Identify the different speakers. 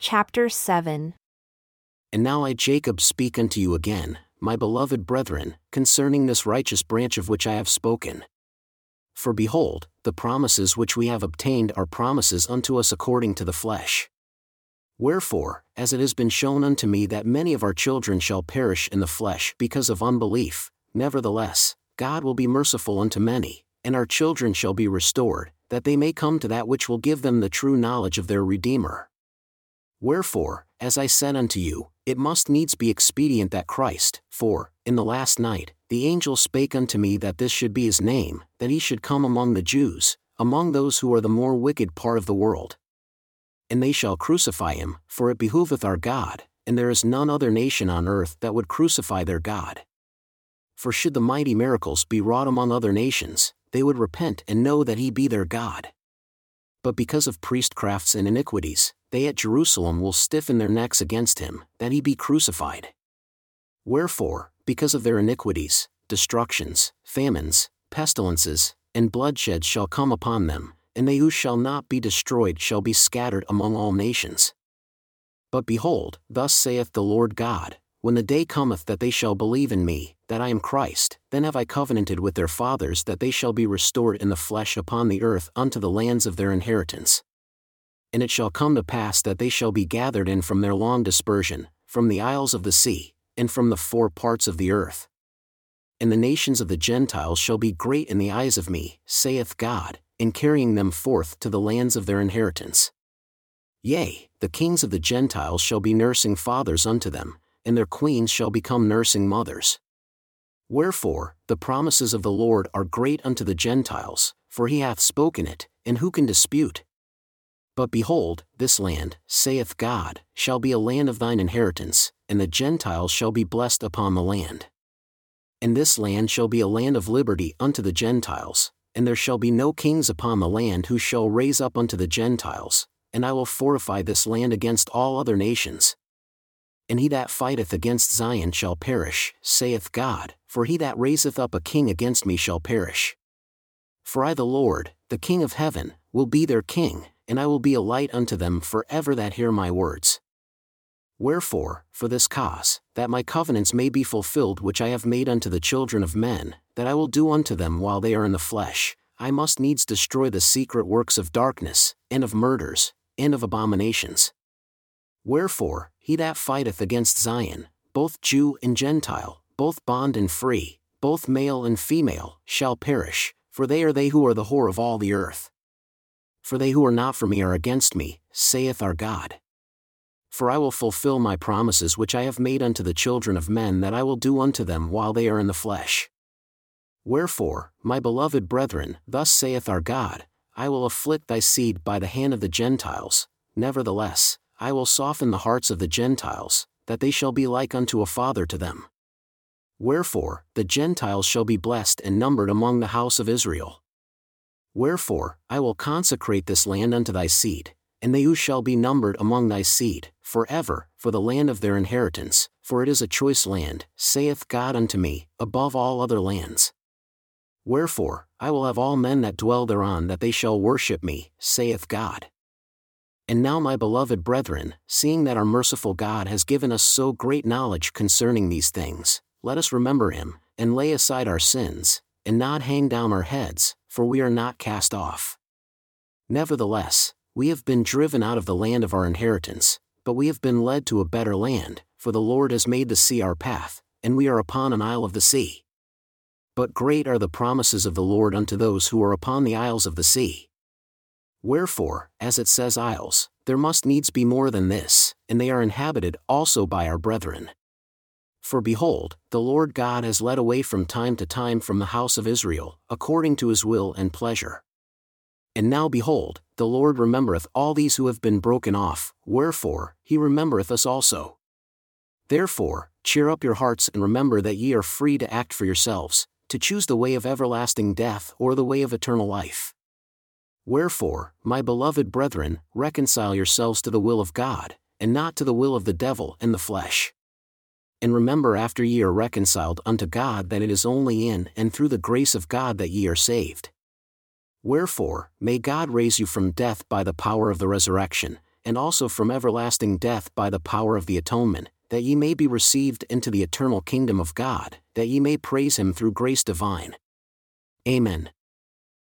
Speaker 1: Chapter 7
Speaker 2: And now I, Jacob, speak unto you again, my beloved brethren, concerning this righteous branch of which I have spoken. For behold, the promises which we have obtained are promises unto us according to the flesh. Wherefore, as it has been shown unto me that many of our children shall perish in the flesh because of unbelief, nevertheless, God will be merciful unto many, and our children shall be restored, that they may come to that which will give them the true knowledge of their Redeemer. Wherefore, as I said unto you, it must needs be expedient that Christ, for, in the last night, the angel spake unto me that this should be his name, that he should come among the Jews, among those who are the more wicked part of the world. And they shall crucify him, for it behoveth our God, and there is none other nation on earth that would crucify their God. For should the mighty miracles be wrought among other nations, they would repent and know that he be their God. But because of priestcrafts and iniquities, they at Jerusalem will stiffen their necks against him, that he be crucified. Wherefore, because of their iniquities, destructions, famines, pestilences, and bloodshed shall come upon them, and they who shall not be destroyed shall be scattered among all nations. But behold, thus saith the Lord God, when the day cometh that they shall believe in me, that I am Christ, then have I covenanted with their fathers that they shall be restored in the flesh upon the earth unto the lands of their inheritance. And it shall come to pass that they shall be gathered in from their long dispersion, from the isles of the sea, and from the four parts of the earth. And the nations of the Gentiles shall be great in the eyes of me, saith God, in carrying them forth to the lands of their inheritance. Yea, the kings of the Gentiles shall be nursing fathers unto them, and their queens shall become nursing mothers. Wherefore, the promises of the Lord are great unto the Gentiles, for he hath spoken it, and who can dispute? But behold, this land, saith God, shall be a land of thine inheritance, and the Gentiles shall be blessed upon the land. And this land shall be a land of liberty unto the Gentiles, and there shall be no kings upon the land who shall raise up unto the Gentiles, and I will fortify this land against all other nations. And he that fighteth against Zion shall perish, saith God, for he that raiseth up a king against me shall perish. For I, the Lord, the King of heaven, will be their king, and I will be a light unto them for ever that hear my words. Wherefore, for this cause, that my covenants may be fulfilled which I have made unto the children of men, that I will do unto them while they are in the flesh, I must needs destroy the secret works of darkness, and of murders, and of abominations. Wherefore, he that fighteth against Zion, both Jew and Gentile, both bond and free, both male and female, shall perish, for they are they who are the whore of all the earth for they who are not for me are against me, saith our God. For I will fulfill my promises which I have made unto the children of men that I will do unto them while they are in the flesh. Wherefore, my beloved brethren, thus saith our God, I will afflict thy seed by the hand of the Gentiles, nevertheless, I will soften the hearts of the Gentiles, that they shall be like unto a father to them. Wherefore, the Gentiles shall be blessed and numbered among the house of Israel. Wherefore, I will consecrate this land unto thy seed, and they who shall be numbered among thy seed, for ever, for the land of their inheritance, for it is a choice land, saith God unto me, above all other lands. Wherefore, I will have all men that dwell thereon that they shall worship me, saith God. And now, my beloved brethren, seeing that our merciful God has given us so great knowledge concerning these things, let us remember him, and lay aside our sins, and not hang down our heads, for we are not cast off. Nevertheless, we have been driven out of the land of our inheritance, but we have been led to a better land, for the Lord has made the sea our path, and we are upon an isle of the sea. But great are the promises of the Lord unto those who are upon the isles of the sea. Wherefore, as it says isles, there must needs be more than this, and they are inhabited also by our brethren. For behold, the Lord God has led away from time to time from the house of Israel, according to his will and pleasure. And now behold, the Lord remembereth all these who have been broken off, wherefore, he remembereth us also. Therefore, cheer up your hearts and remember that ye are free to act for yourselves, to choose the way of everlasting death or the way of eternal life. Wherefore, my beloved brethren, reconcile yourselves to the will of God, and not to the will of the devil and the flesh. And remember after ye are reconciled unto God that it is only in and through the grace of God that ye are saved. Wherefore, may God raise you from death by the power of the resurrection, and also from everlasting death by the power of the atonement, that ye may be received into the eternal kingdom of God, that ye may praise him through grace divine. Amen.